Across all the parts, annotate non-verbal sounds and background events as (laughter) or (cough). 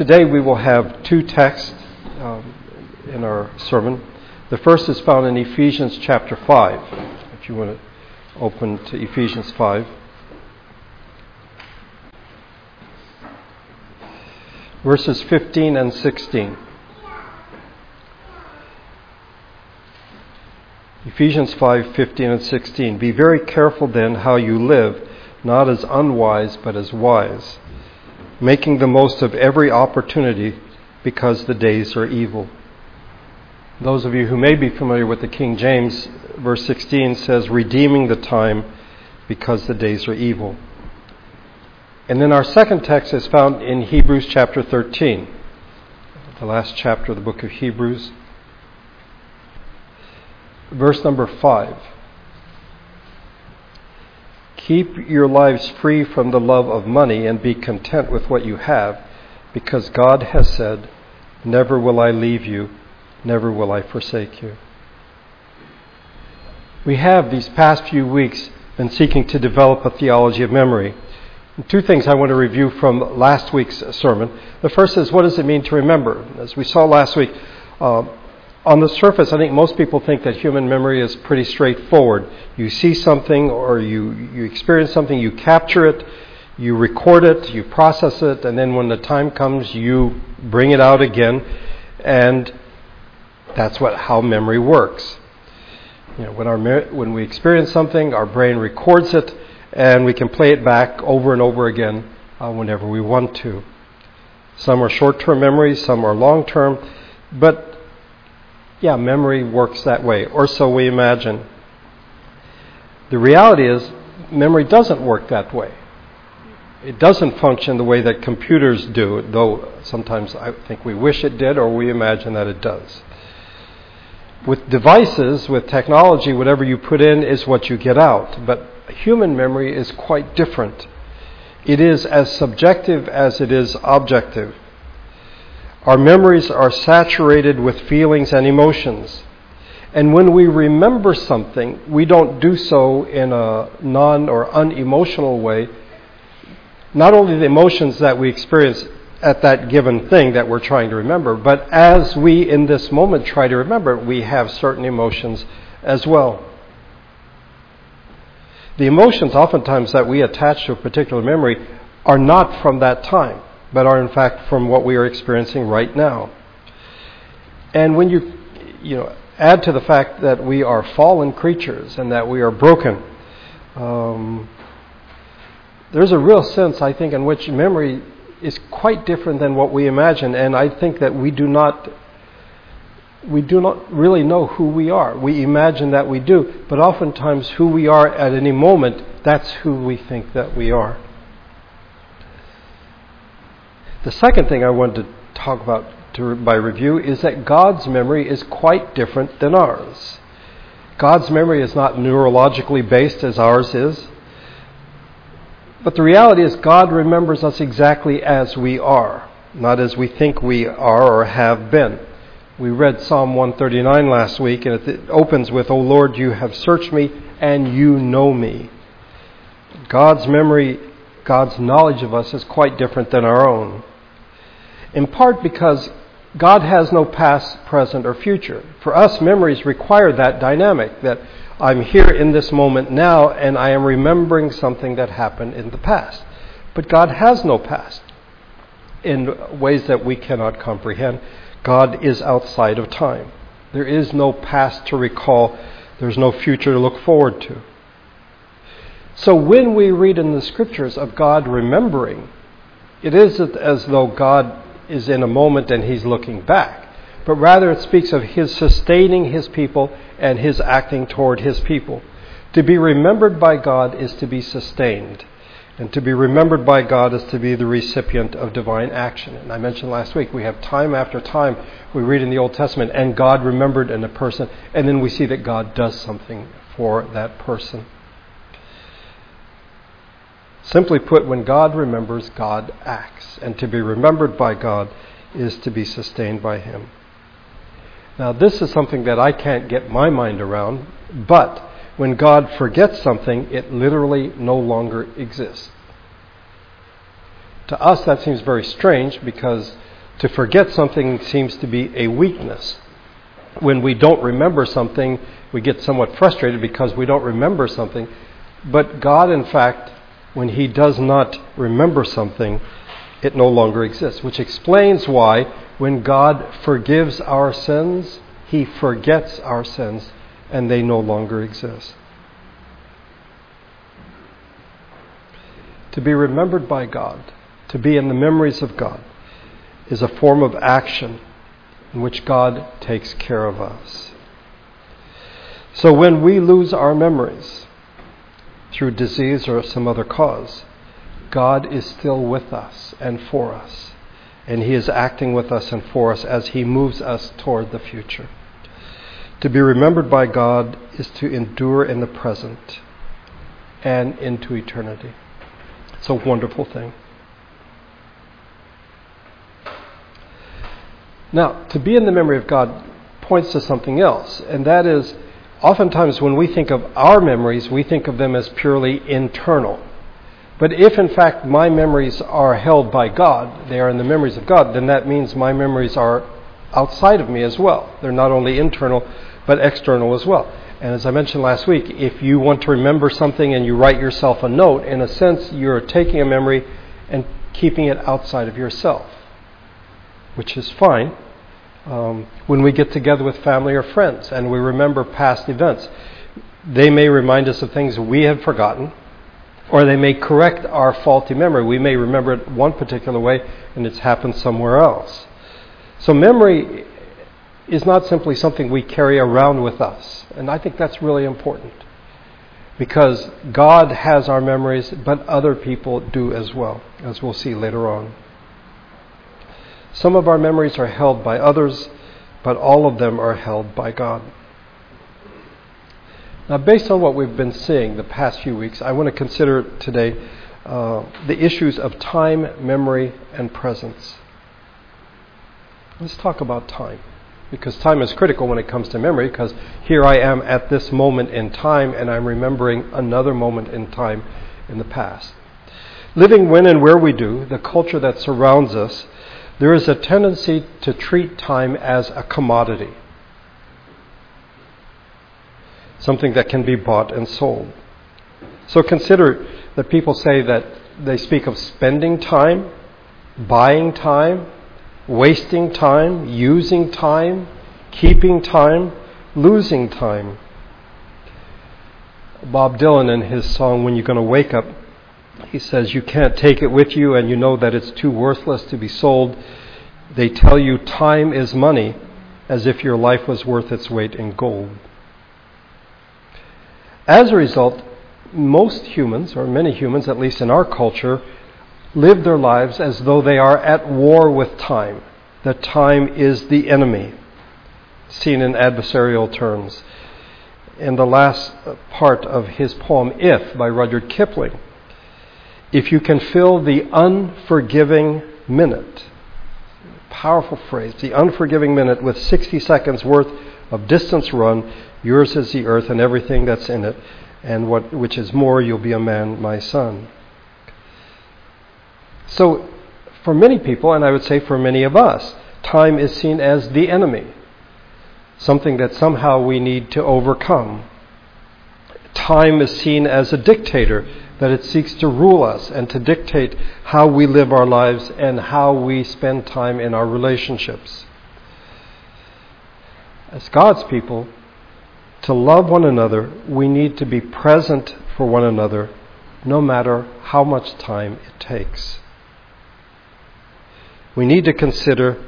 Today we will have two texts um, in our sermon. The first is found in Ephesians chapter 5. If you want to open to Ephesians 5. Verses 15 and 16. Ephesians 5 15 and 16. Be very careful then how you live, not as unwise, but as wise making the most of every opportunity because the days are evil. Those of you who may be familiar with the King James, verse 16 says, redeeming the time because the days are evil. And then our second text is found in Hebrews chapter 13, the last chapter of the book of Hebrews, verse number 5. Keep your lives free from the love of money and be content with what you have, because God has said, Never will I leave you, never will I forsake you. We have these past few weeks been seeking to develop a theology of memory. Two things I want to review from last week's sermon. The first is what does it mean to remember? As we saw last week, uh, on the surface, I think most people think that human memory is pretty straightforward. You see something or you, you experience something, you capture it, you record it, you process it, and then when the time comes, you bring it out again, and that's what how memory works. You know, when, our, when we experience something, our brain records it, and we can play it back over and over again uh, whenever we want to. Some are short term memories, some are long term, but yeah, memory works that way, or so we imagine. The reality is, memory doesn't work that way. It doesn't function the way that computers do, though sometimes I think we wish it did or we imagine that it does. With devices, with technology, whatever you put in is what you get out. But human memory is quite different. It is as subjective as it is objective. Our memories are saturated with feelings and emotions. And when we remember something, we don't do so in a non or unemotional way. Not only the emotions that we experience at that given thing that we're trying to remember, but as we in this moment try to remember, we have certain emotions as well. The emotions, oftentimes, that we attach to a particular memory are not from that time but are in fact from what we are experiencing right now. And when you, you know, add to the fact that we are fallen creatures and that we are broken, um, there's a real sense, I think, in which memory is quite different than what we imagine, and I think that we do not we do not really know who we are. We imagine that we do, but oftentimes who we are at any moment, that's who we think that we are. The second thing I wanted to talk about to, by review is that God's memory is quite different than ours. God's memory is not neurologically based as ours is. But the reality is, God remembers us exactly as we are, not as we think we are or have been. We read Psalm 139 last week, and it opens with, O Lord, you have searched me, and you know me. God's memory, God's knowledge of us is quite different than our own in part because God has no past, present, or future. For us, memories require that dynamic that I'm here in this moment now and I am remembering something that happened in the past. But God has no past in ways that we cannot comprehend. God is outside of time. There is no past to recall, there's no future to look forward to. So when we read in the scriptures of God remembering, it is as though God is in a moment and he's looking back, but rather it speaks of his sustaining his people and his acting toward his people. To be remembered by God is to be sustained. And to be remembered by God is to be the recipient of divine action. And I mentioned last week, we have time after time we read in the Old Testament, and God remembered in a person, and then we see that God does something for that person. Simply put, when God remembers, God acts. And to be remembered by God is to be sustained by Him. Now, this is something that I can't get my mind around, but when God forgets something, it literally no longer exists. To us, that seems very strange because To forget something seems to be a weakness. When we don't remember something, we get somewhat frustrated because we don't remember something. But God, in fact, when He does not remember something, it no longer exists, which explains why when God forgives our sins, He forgets our sins and they no longer exist. To be remembered by God, to be in the memories of God, is a form of action in which God takes care of us. So when we lose our memories through disease or some other cause, God is still with us and for us. And He is acting with us and for us as He moves us toward the future. To be remembered by God is to endure in the present and into eternity. It's a wonderful thing. Now, to be in the memory of God points to something else, and that is oftentimes when we think of our memories, we think of them as purely internal. But if in fact my memories are held by God, they are in the memories of God, then that means my memories are outside of me as well. They're not only internal, but external as well. And as I mentioned last week, if you want to remember something and you write yourself a note, in a sense, you're taking a memory and keeping it outside of yourself, which is fine. Um, when we get together with family or friends and we remember past events, they may remind us of things we have forgotten, or they may correct our faulty memory. We may remember it one particular way and it's happened somewhere else. So memory is not simply something we carry around with us. And I think that's really important. Because God has our memories, but other people do as well, as we'll see later on. Some of our memories are held by others, but all of them are held by God. Now, based on what we've been seeing the past few weeks, I want to consider today uh, the issues of time, memory, and presence. Let's talk about time. Because time is critical when it comes to memory, because here I am at this moment in time, and I'm remembering another moment in time in the past. Living when and where we do, the culture that surrounds us, there is a tendency to treat time as a commodity something that can be bought and sold. So consider that people say that they speak of spending time, buying time, wasting time, using time, keeping time, losing time. Bob Dylan, in his song When You're to Wake Up, he says, You can't take it with you, and you know that it's too worthless to be sold. They tell you time is money, as if your life was worth its weight in gold. As a result, most humans, or many humans, at least in our culture, live their lives as though they are at war with time, that time is the enemy, seen in adversarial terms. In the last part of his poem, If, by Rudyard Kipling, if you can fill the unforgiving minute, powerful phrase, the unforgiving minute with 60 seconds worth of distance run, Yours is the earth and everything that's in it, and what, which is more, you'll be a man, my son. So, for many people, and I would say for many of us, time is seen as the enemy, something that somehow we need to overcome. Time is seen as a dictator, that it seeks to rule us and to dictate how we live our lives and how we spend time in our relationships. As God's people, to love one another, we need to be present for one another no matter how much time it takes. We need to consider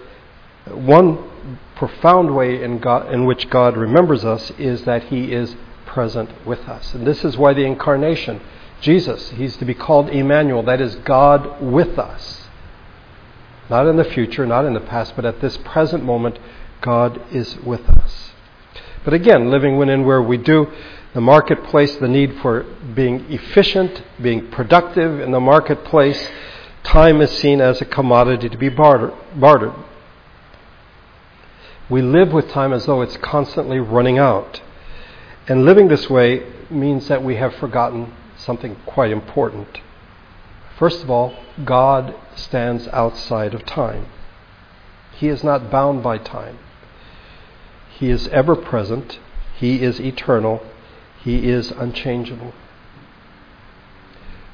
one profound way in, God, in which God remembers us is that He is present with us. And this is why the incarnation, Jesus, He's to be called Emmanuel, that is, God with us. Not in the future, not in the past, but at this present moment, God is with us. But again, living when and where we do, the marketplace, the need for being efficient, being productive in the marketplace, time is seen as a commodity to be bartered. We live with time as though it's constantly running out. And living this way means that we have forgotten something quite important. First of all, God stands outside of time. He is not bound by time. He is ever present. He is eternal. He is unchangeable.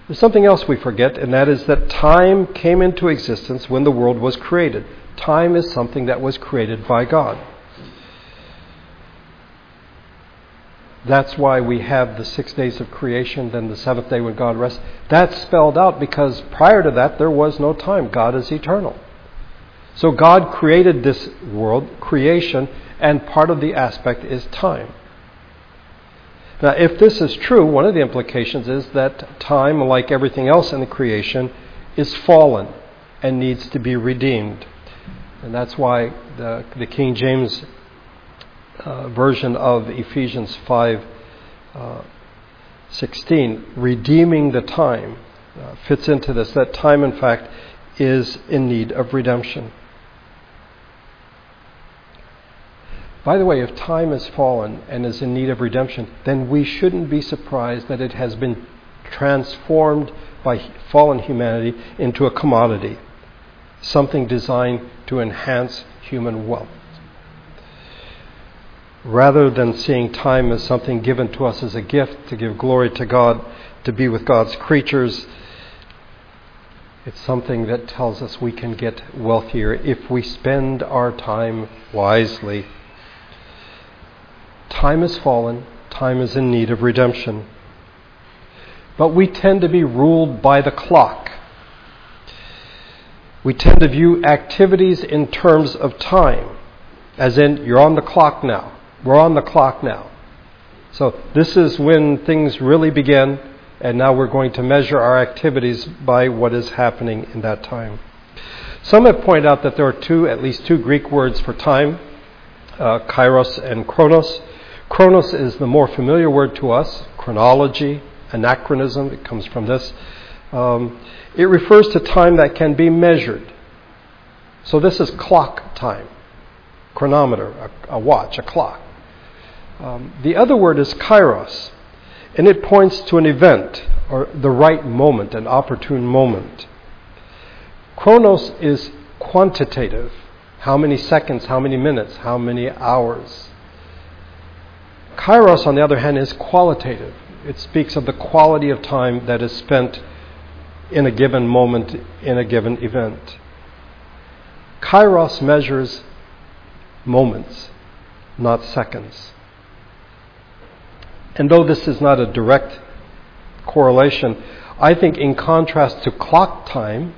There's something else we forget, and that is that time came into existence when the world was created. Time is something that was created by God. That's why we have the six days of creation, then the seventh day when God rests. That's spelled out because prior to that there was no time. God is eternal. So God created this world, creation, and part of the aspect is time. Now, if this is true, one of the implications is that time, like everything else in the creation, is fallen and needs to be redeemed. And that's why the, the King James uh, version of Ephesians 5 uh, 16, redeeming the time, uh, fits into this. That time, in fact, is in need of redemption. By the way, if time has fallen and is in need of redemption, then we shouldn't be surprised that it has been transformed by fallen humanity into a commodity, something designed to enhance human wealth rather than seeing time as something given to us as a gift to give glory to God, to be with God's creatures, it's something that tells us we can get wealthier if we spend our time wisely. Time has fallen, time is in need of redemption. But we tend to be ruled by the clock. We tend to view activities in terms of time, as in, you're on the clock now. We're on the clock now. So this is when things really begin, and now we're going to measure our activities by what is happening in that time. Some have pointed out that there are two, at least two Greek words for time, uh, kairos and chronos. Chronos is the more familiar word to us, chronology, anachronism, it comes from this. Um, it refers to time that can be measured. So this is clock time, chronometer, a, a watch, a clock. Um, the other word is kairos, and it points to an event or the right moment, an opportune moment. Chronos is quantitative how many seconds, how many minutes, how many hours. Kairos, on the other hand, is qualitative. It speaks of the quality of time that is spent in a given moment, in a given event. Kairos measures moments, not seconds. And though this is not a direct correlation, I think in contrast to clock time,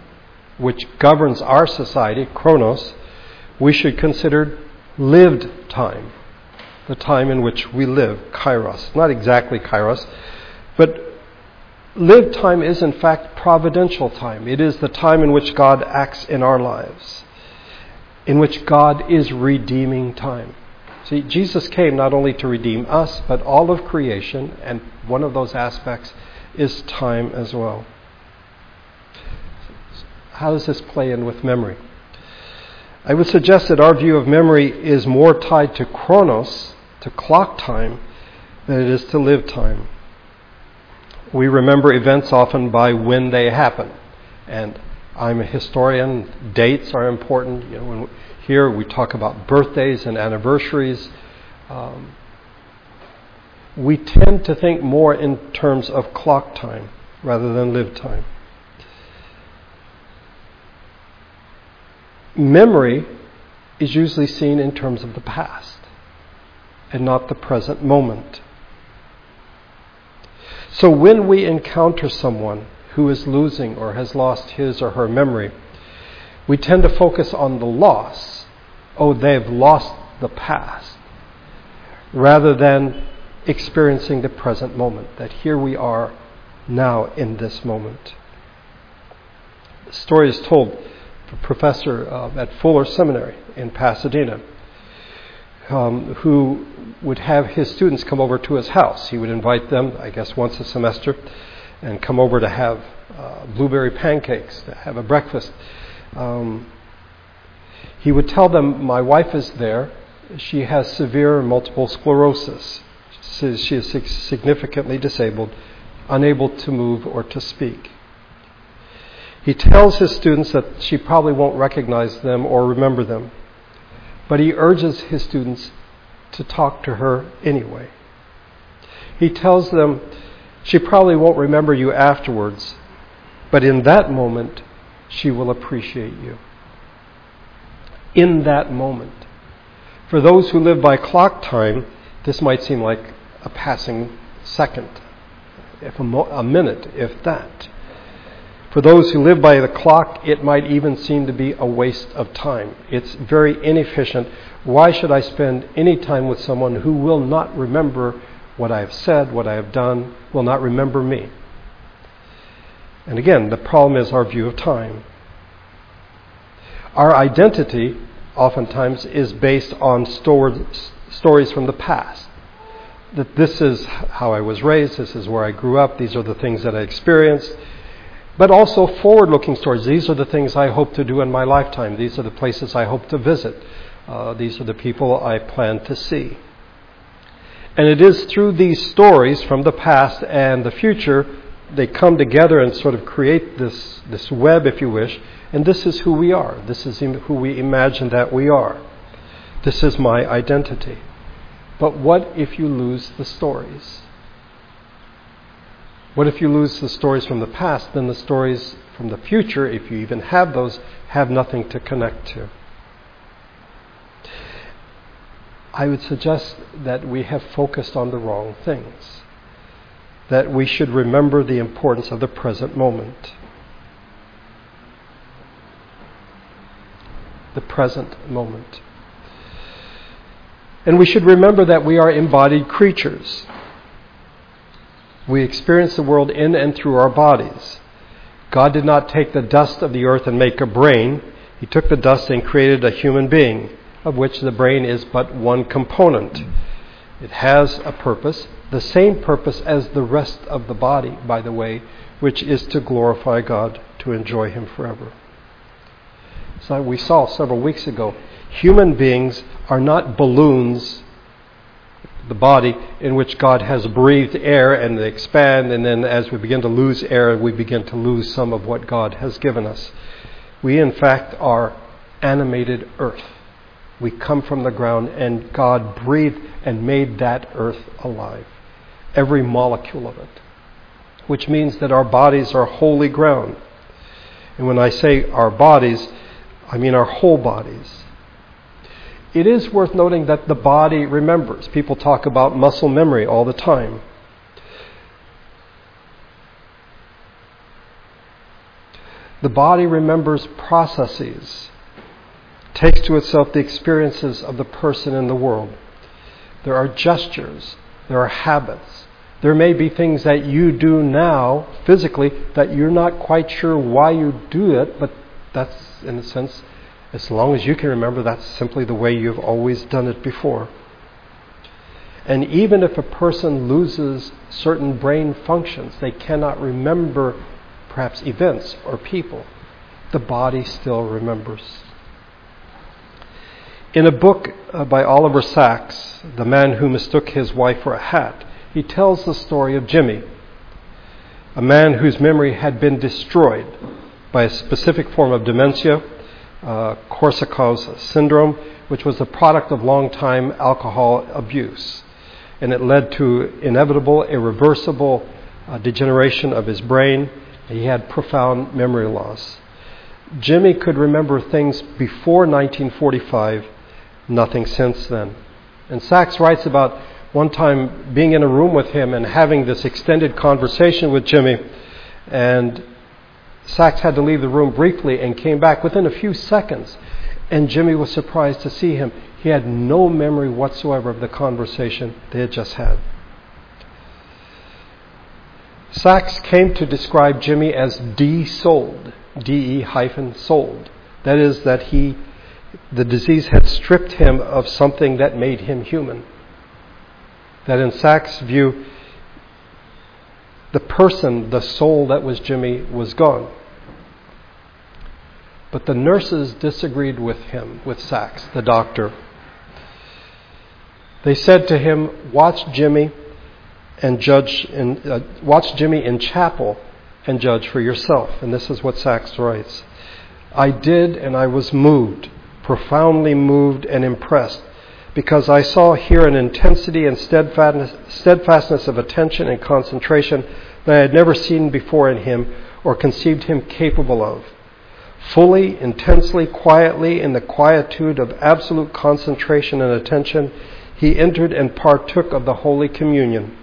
which governs our society, chronos, we should consider lived time, the time in which we live, kairos. Not exactly kairos, but lived time is in fact providential time. It is the time in which God acts in our lives, in which God is redeeming time. See, Jesus came not only to redeem us, but all of creation, and one of those aspects is time as well. How does this play in with memory? I would suggest that our view of memory is more tied to chronos, to clock time, than it is to live time. We remember events often by when they happen. And I'm a historian, dates are important. You know, when here we talk about birthdays and anniversaries. Um, we tend to think more in terms of clock time rather than live time. Memory is usually seen in terms of the past and not the present moment. So when we encounter someone who is losing or has lost his or her memory, we tend to focus on the loss oh, they've lost the past, rather than experiencing the present moment, that here we are now in this moment. The story is told a professor uh, at Fuller Seminary in Pasadena. Um, who would have his students come over to his house. He would invite them, I guess, once a semester, and come over to have uh, blueberry pancakes, to have a breakfast. Um, he would tell them, My wife is there. She has severe multiple sclerosis. She is significantly disabled, unable to move or to speak. He tells his students that she probably won't recognize them or remember them, but he urges his students to talk to her anyway. He tells them she probably won't remember you afterwards, but in that moment, she will appreciate you. In that moment. For those who live by clock time, this might seem like a passing second, if a, mo- a minute, if that. For those who live by the clock, it might even seem to be a waste of time. It's very inefficient. Why should I spend any time with someone who will not remember what I have said, what I have done, will not remember me? And again, the problem is our view of time. Our identity, oftentimes, is based on stored, stories from the past. That this is how I was raised, this is where I grew up, these are the things that I experienced. But also forward looking stories. These are the things I hope to do in my lifetime. These are the places I hope to visit. Uh, these are the people I plan to see. And it is through these stories from the past and the future, they come together and sort of create this, this web, if you wish. And this is who we are. This is who we imagine that we are. This is my identity. But what if you lose the stories? What if you lose the stories from the past? Then the stories from the future, if you even have those, have nothing to connect to. I would suggest that we have focused on the wrong things. That we should remember the importance of the present moment. The present moment. And we should remember that we are embodied creatures. We experience the world in and through our bodies. God did not take the dust of the earth and make a brain. He took the dust and created a human being, of which the brain is but one component. It has a purpose, the same purpose as the rest of the body, by the way, which is to glorify God, to enjoy Him forever. So we saw several weeks ago, human beings are not balloons the body in which God has breathed air and they expand, and then as we begin to lose air, we begin to lose some of what God has given us. We, in fact, are animated earth. We come from the ground, and God breathed and made that earth alive, every molecule of it, which means that our bodies are holy ground. And when I say our bodies, I mean our whole bodies it is worth noting that the body remembers. People talk about muscle memory all the time. The body remembers processes, takes to itself the experiences of the person in the world. There are gestures, there are habits. There may be things that you do now physically that you're not quite sure why you do it, but that's, in a sense, as long as you can remember, that's simply the way you've always done it before. And even if a person loses certain brain functions, they cannot remember perhaps events or people, the body still remembers. In a book uh, by Oliver Sacks, The Man Who Mistook His Wife for a Hat, he tells the story of Jimmy, a man whose memory had been destroyed by a specific form of dementia uh, Korsakoff's syndrome, which was the product of long time alcohol abuse. And it led to inevitable, irreversible uh, degeneration of his brain. He had profound memory loss. Jimmy could remember things before 1945, nothing since then. And Sacks writes about one time being in a room with him and having this extended conversation with Jimmy, and Sacks had to leave the room briefly and came back within a few seconds. And Jimmy was surprised to see him. He had no memory whatsoever of the conversation they had just had. Sacks came to describe Jimmy as de souled, de hyphen souled. That is, that he, the disease had stripped him of something that made him human. That in Sacks' view, the person, the soul that was Jimmy, was gone. But the nurses disagreed with him, with Sacks, the doctor. They said to him, "Watch Jimmy and judge in, uh, watch Jimmy in chapel and judge for yourself. And this is what Sacks writes I did, and I was moved, profoundly moved and impressed, because I saw here an intensity and steadfastness of attention and concentration that I had never seen before in him or conceived him capable of. Fully, intensely, quietly, in the quietude of absolute concentration and attention, he entered and partook of the Holy Communion.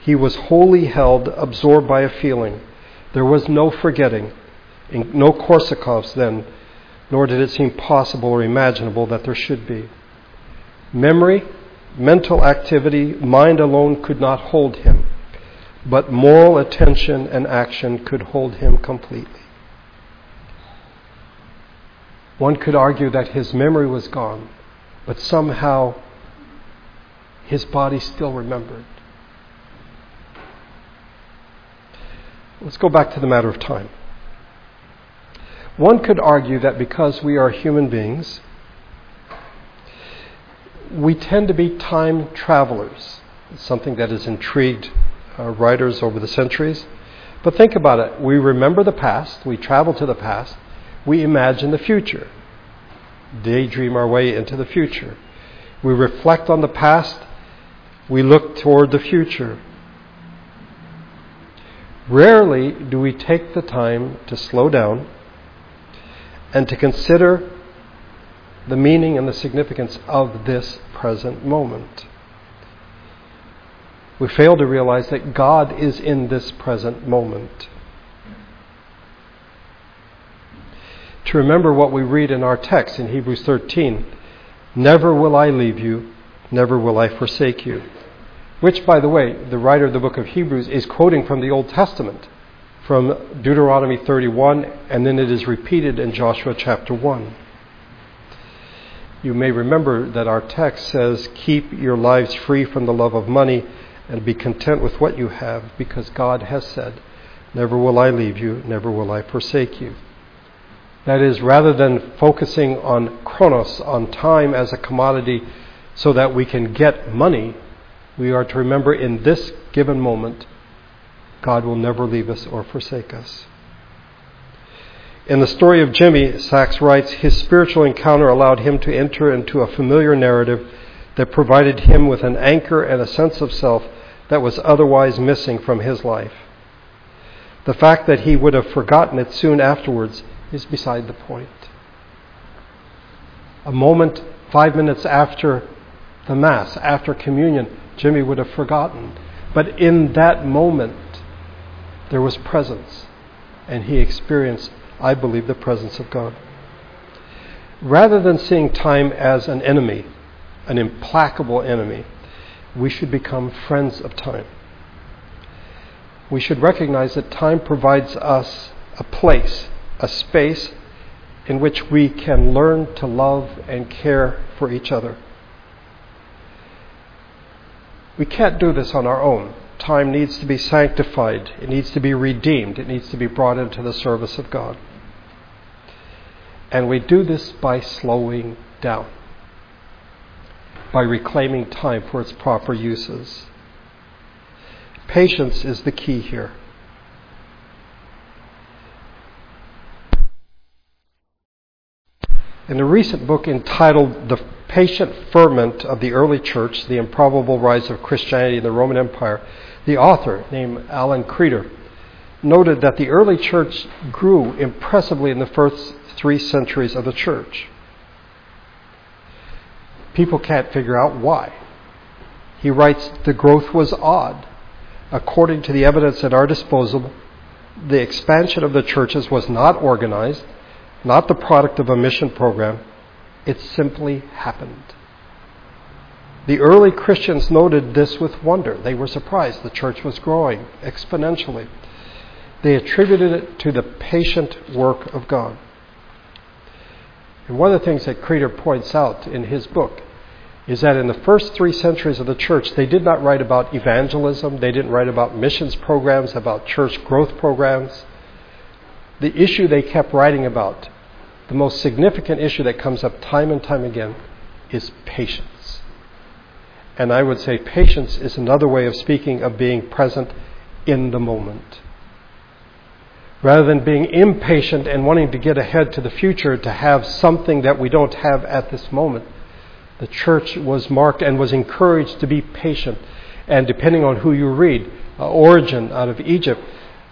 He was wholly held, absorbed by a feeling. There was no forgetting, no Korsakovs then, nor did it seem possible or imaginable that there should be. Memory, mental activity, mind alone could not hold him, but moral attention and action could hold him completely. One could argue that his memory was gone, but somehow his body still remembered. Let's go back to the matter of time. One could argue that because we are human beings, we tend to be time travelers, it's something that has intrigued uh, writers over the centuries. But think about it. We remember the past, we travel to the past, we imagine the future, daydream our way into the future. We reflect on the past, we look toward the future. Rarely do we take the time to slow down and to consider the meaning and the significance of this present moment. We fail to realize that God is in this present moment. To remember what we read in our text in Hebrews 13 Never will I leave you, never will I forsake you which, by the way, the writer of the book of Hebrews is quoting from the Old Testament, from Deuteronomy 31, and then it is repeated in Joshua chapter 1. You may remember that our text says, Keep your lives free from the love of money and be content with what you have, because God has said, Never will I leave you, never will I forsake you. That is, rather than focusing on chronos, on time as a commodity, so that we can get money, we are to remember in this given moment, God will never leave us or forsake us. In the story of Jimmy, Sacks writes, his spiritual encounter allowed him to enter into a familiar narrative that provided him with an anchor and a sense of self that was otherwise missing from his life. The fact that he would have forgotten it soon afterwards is beside the point. A moment, five minutes after the Mass, after communion, Jimmy would have forgotten. But in that moment, there was presence, and he experienced, I believe, the presence of God. Rather than seeing time as an enemy, an implacable enemy, we should become friends of time. We should recognize that time provides us a place, a space in which we can learn to love and care for each other. We can't do this on our own. Time needs to be sanctified, it needs to be redeemed, it needs to be brought into the service of God. And we do this by slowing down, by reclaiming time for its proper uses. Patience is the key here. In a recent book entitled The patient ferment of the early church, the improbable rise of Christianity in the Roman Empire, the author, named Alan Kreider, noted that the early church grew impressively in the first three centuries of the church. People can't figure out why. He writes, the growth was odd. According to the evidence at our disposal, the expansion of the churches was not organized, not the product of a mission program, it simply happened. The early Christians noted this with wonder. They were surprised. The church was growing exponentially. They attributed it to the patient work of God. And one of the things that Kreider points out in his book is that in the first three centuries of the church, they did not write about evangelism, they didn't write about missions programs, about church growth programs. The issue they kept writing about the most significant issue that comes up time and time again is patience. And I would say patience is another way of speaking of being present in the moment. Rather than being impatient and wanting to get ahead to the future to have something that we don't have at this moment, the church was marked and was encouraged to be patient. And depending on who you read, uh, Origen out of Egypt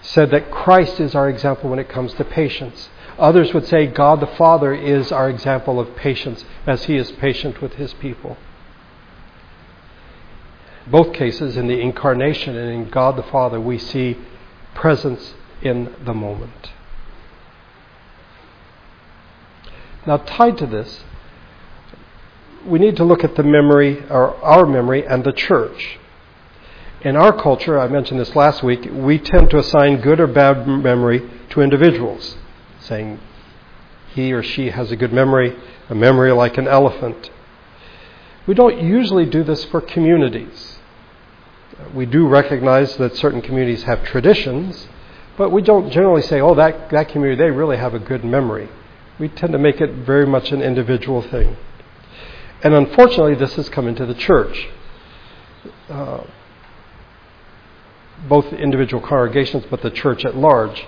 said that Christ is our example when it comes to patience. Others would say God the Father is our example of patience as he is patient with his people. Both cases, in the incarnation and in God the Father, we see presence in the moment. Now, tied to this, we need to look at the memory, or our memory, and the church. In our culture, I mentioned this last week, we tend to assign good or bad memory to individuals, saying he or she has a good memory, a memory like an elephant. We don't usually do this for communities. We do recognize that certain communities have traditions, but we don't generally say, oh, that, that community, they really have a good memory. We tend to make it very much an individual thing. And unfortunately, this has come into the church. Uh, both individual congregations, but the church at large.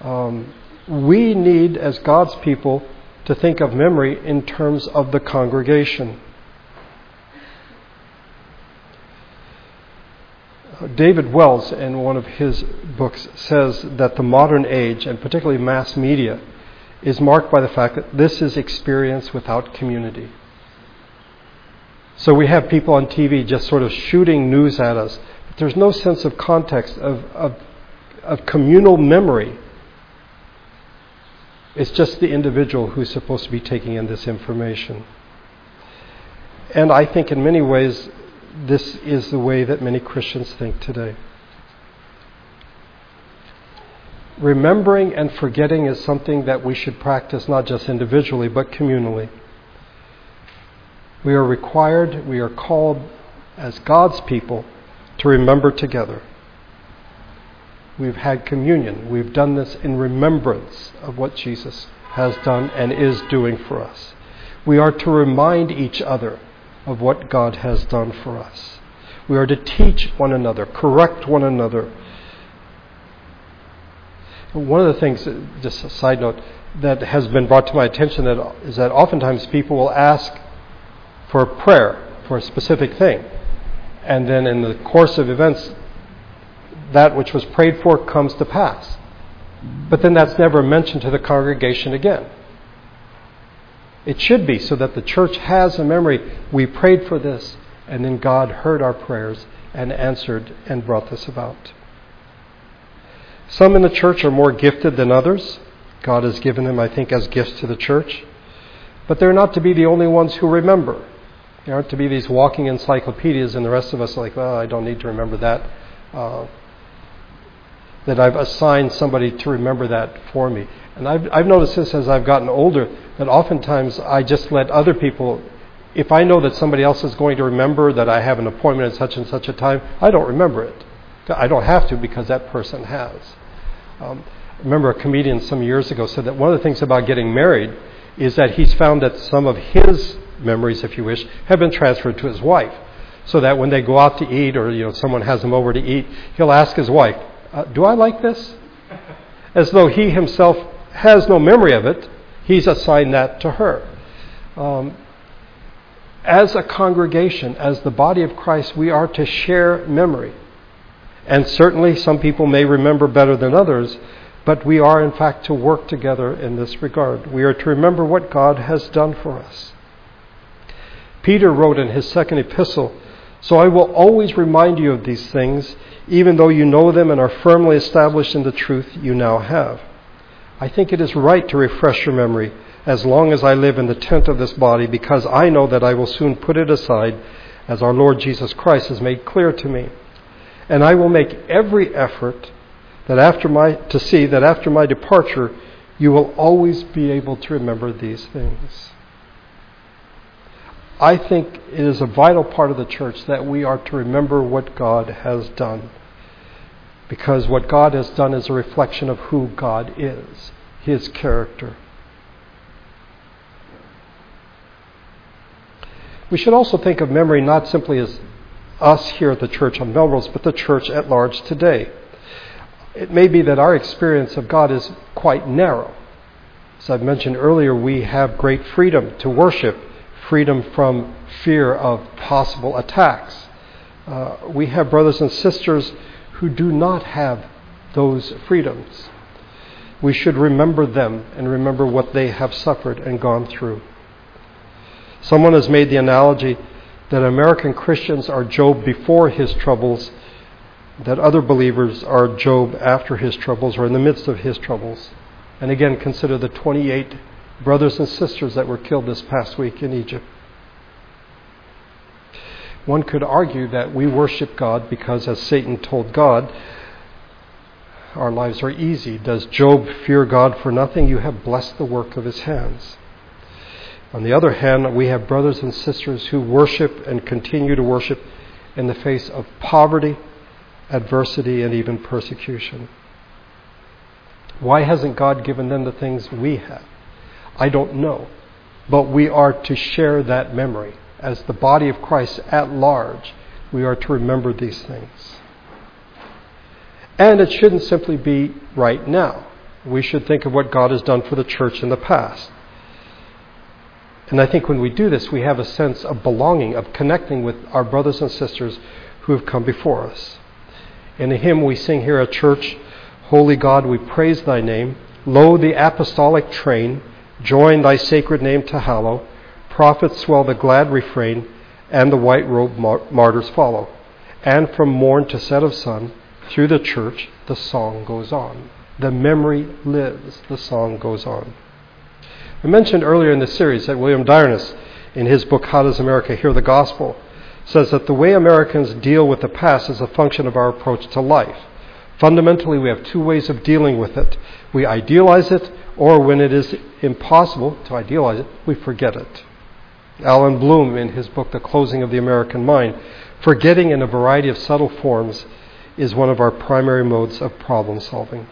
Um, we need, as God's people, to think of memory in terms of the congregation. David Wells, in one of his books, says that the modern age, and particularly mass media, is marked by the fact that this is experience without community. So we have people on TV just sort of shooting news at us. But there's no sense of context, of, of, of communal memory. It's just the individual who's supposed to be taking in this information. And I think in many ways, this is the way that many Christians think today. Remembering and forgetting is something that we should practice not just individually, but communally. We are required, we are called as God's people to remember together. We've had communion. We've done this in remembrance of what Jesus has done and is doing for us. We are to remind each other of what God has done for us. We are to teach one another, correct one another. One of the things, just a side note, that has been brought to my attention that is that oftentimes people will ask for a prayer for a specific thing. And then in the course of events, that which was prayed for comes to pass. But then that's never mentioned to the congregation again. It should be so that the church has a memory. We prayed for this, and then God heard our prayers and answered and brought this about. Some in the church are more gifted than others. God has given them, I think, as gifts to the church. But they're not to be the only ones who remember. There aren't to be these walking encyclopedias, and the rest of us are like, well, I don't need to remember that. Uh, that I've assigned somebody to remember that for me. And I've, I've noticed this as I've gotten older, that oftentimes I just let other people, if I know that somebody else is going to remember that I have an appointment at such and such a time, I don't remember it. I don't have to because that person has. Um, I remember a comedian some years ago said that one of the things about getting married is that he's found that some of his memories, if you wish, have been transferred to his wife. So that when they go out to eat or you know someone has them over to eat, he'll ask his wife, uh, "Do I like this?" (laughs) As though he himself has no memory of it, he's assigned that to her. Um, as a congregation, as the body of Christ, we are to share memory. And certainly some people may remember better than others, but we are in fact to work together in this regard. We are to remember what God has done for us. Peter wrote in his second epistle, So I will always remind you of these things, even though you know them and are firmly established in the truth you now have. I think it is right to refresh your memory as long as I live in the tent of this body, because I know that I will soon put it aside, as our Lord Jesus Christ has made clear to me. And I will make every effort that after my, to see that after my departure, you will always be able to remember these things. I think it is a vital part of the church that we are to remember what God has done. Because what God has done is a reflection of who God is, His character. We should also think of memory not simply as us here at the church on Melrose, but the church at large today. it may be that our experience of God is quite narrow. As I've mentioned earlier, we have great freedom to worship, freedom from fear of possible attacks. Uh, we have brothers and sisters who do not have those freedoms. We should remember them and remember what they have suffered and gone through. Someone has made the analogy that American Christians are Job before his troubles, that other believers are Job after his troubles or in the midst of his troubles. And again, consider the 28 brothers and sisters that were killed this past week in Egypt. One could argue that we worship God because, as Satan told God, our lives are easy. Does Job fear God for nothing? You have blessed the work of his hands. On the other hand, we have brothers and sisters who worship and continue to worship in the face of poverty, adversity, and even persecution. Why hasn't God given them the things we have? I don't know. But we are to share that memory. As the body of Christ at large, we are to remember these things. And it shouldn't simply be right now. We should think of what God has done for the church in the past. And I think when we do this, we have a sense of belonging, of connecting with our brothers and sisters who have come before us. In a hymn we sing here at church, Holy God, we praise thy name. Lo, the apostolic train, join thy sacred name to hallow. Prophets swell the glad refrain, and the white robed martyrs follow. And from morn to set of sun, through the church, the song goes on. The memory lives, the song goes on. I mentioned earlier in the series that William Dyrness, in his book How Does America Hear the Gospel, says that the way Americans deal with the past is a function of our approach to life. Fundamentally, we have two ways of dealing with it. We idealize it, or when it is impossible to idealize it, we forget it. Allan Bloom, in his book The Closing of the American Mind, forgetting in a variety of subtle forms is one of our primary modes of problem solving.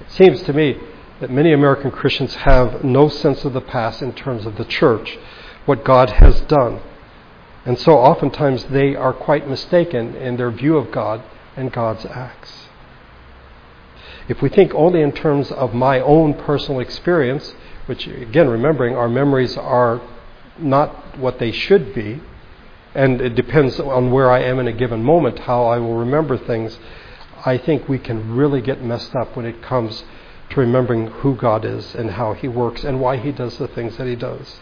It seems to me that many American Christians have no sense of the past in terms of the church, what God has done. And so oftentimes they are quite mistaken in their view of God and God's acts. If we think only in terms of my own personal experience, which again, remembering our memories are not what they should be, and it depends on where I am in a given moment, how I will remember things, I think we can really get messed up when it comes to remembering who God is and how He works and why He does the things that He does.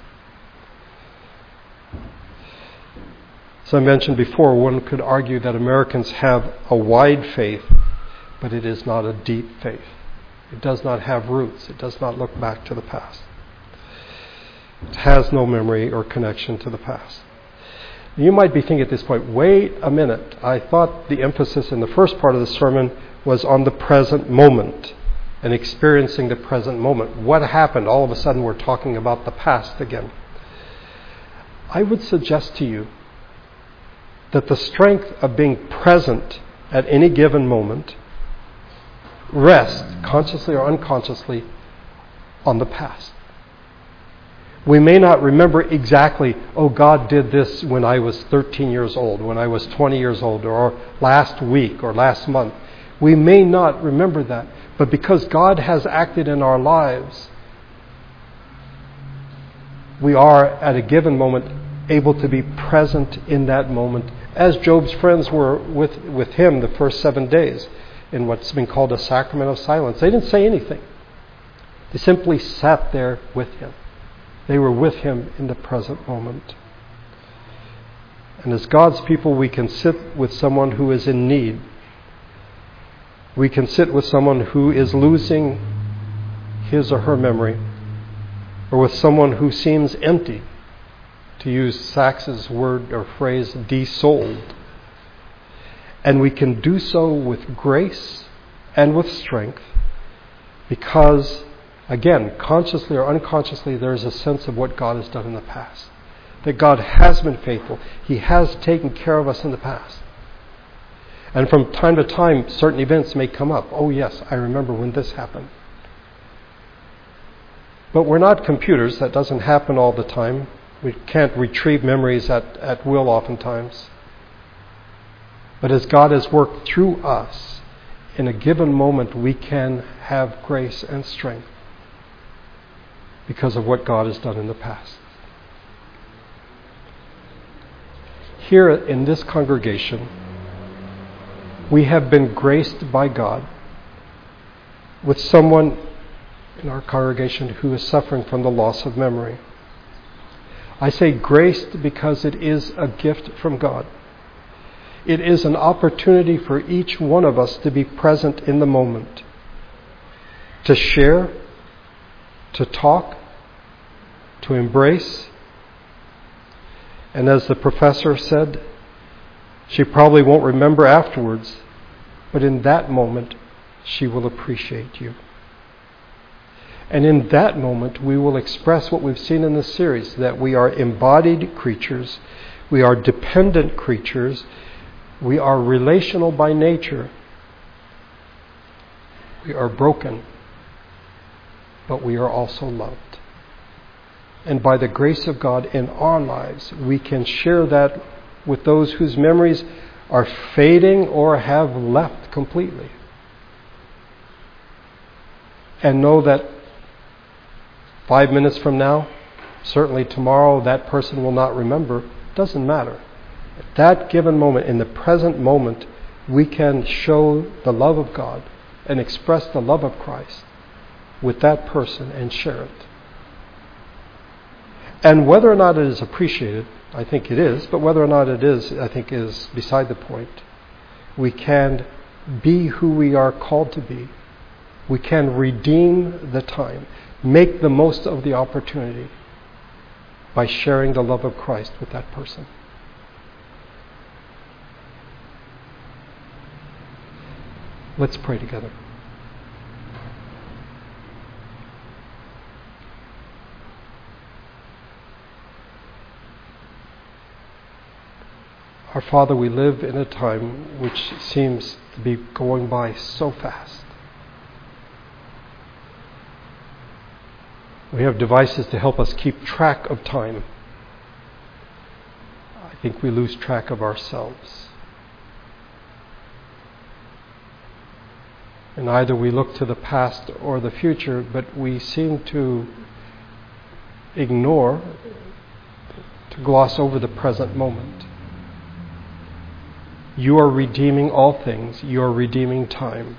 As I mentioned before, one could argue that Americans have a wide faith, but it is not a deep faith. It does not have roots. It does not look back to the past. It has no memory or connection to the past. You might be thinking at this point, wait a minute. I thought the emphasis in the first part of the sermon was on the present moment and experiencing the present moment. What happened? All of a sudden, we're talking about the past again. I would suggest to you that the strength of being present at any given moment rests, consciously or unconsciously, on the past. We may not remember exactly, oh, God did this when I was 13 years old, when I was 20 years old, or last week, or last month. We may not remember that. But because God has acted in our lives, we are at a given moment able to be present in that moment, as Job's friends were with, with him the first seven days in what's been called a sacrament of silence. They didn't say anything, they simply sat there with him. They were with him in the present moment. And as God's people, we can sit with someone who is in need we can sit with someone who is losing his or her memory, or with someone who seems empty, to use Sacks's word or phrase, desouled. And we can do so with grace and with strength because, again, consciously or unconsciously, there is a sense of what God has done in the past. That God has been faithful, He has taken care of us in the past. And from time to time, certain events may come up. Oh, yes, I remember when this happened. But we're not computers. That doesn't happen all the time. We can't retrieve memories at, at will oftentimes. But as God has worked through us in a given moment we can have grace and strength because of what God has done in the past. Here in this congregation, we have been graced by God with someone in our congregation who is suffering from the loss of memory. I say graced because it is a gift from God. It is an opportunity for each one of us to be present in the moment, to share, to talk, to embrace. And as the professor said, she probably won't remember afterwards, but in that moment, she will appreciate you. And in that moment, we will express what we've seen in this series that we are embodied creatures, we are dependent creatures, we are relational by nature, we are broken, but we are also loved. And by the grace of God in our lives, we can share that with those whose memories are fading or have left completely. And know that five minutes from now, certainly tomorrow, that person will not remember. Doesn't matter. At that given moment, in the present moment, we can show the love of God and express the love of Christ with that person and share it. And whether or not it is appreciated, I think it is, but whether or not it is, I think is beside the point. We can be who we are called to be. We can redeem the time, make the most of the opportunity by sharing the love of Christ with that person. Let's pray together. Our Father, we live in a time which seems to be going by so fast. We have devices to help us keep track of time. I think we lose track of ourselves. And either we look to the past or the future, but we seem to ignore, to gloss over the present moment. You are redeeming all things. You are redeeming time.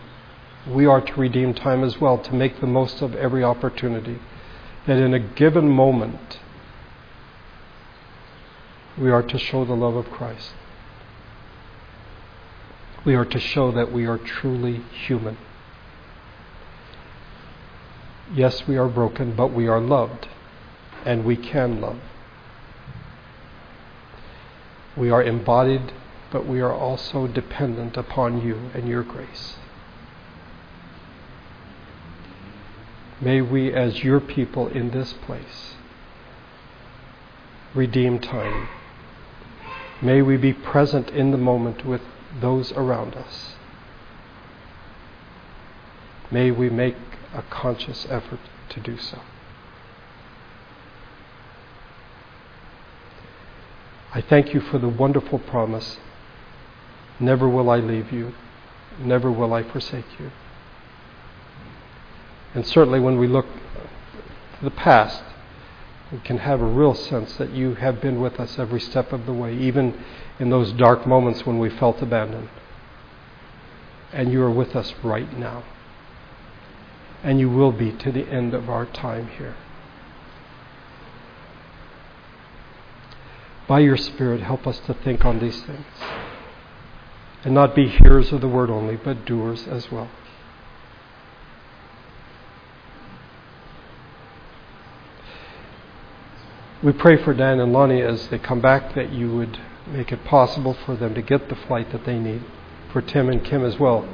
We are to redeem time as well, to make the most of every opportunity. That in a given moment, we are to show the love of Christ. We are to show that we are truly human. Yes, we are broken, but we are loved, and we can love. We are embodied but we are also dependent upon you and your grace. May we, as your people in this place, redeem time. May we be present in the moment with those around us. May we make a conscious effort to do so. I thank you for the wonderful promise Never will I leave you. Never will I forsake you. And certainly when we look to the past, we can have a real sense that you have been with us every step of the way, even in those dark moments when we felt abandoned. And you are with us right now. And you will be to the end of our time here. By your Spirit, help us to think on these things and not be hearers of the word only, but doers as well. We pray for Dan and Lonnie as they come back that you would make it possible for them to get the flight that they need. For Tim and Kim as well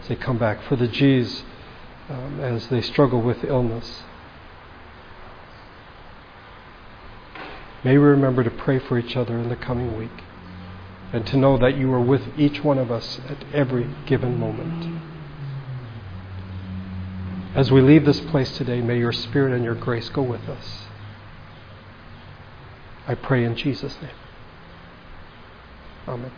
as they come back. For the G's um, as they struggle with illness. May we remember to pray for each other in the coming week and to know that you are with each one of us at every given moment. As we leave this place today, may your Spirit and your grace go with us. I pray in Jesus' name. Amen.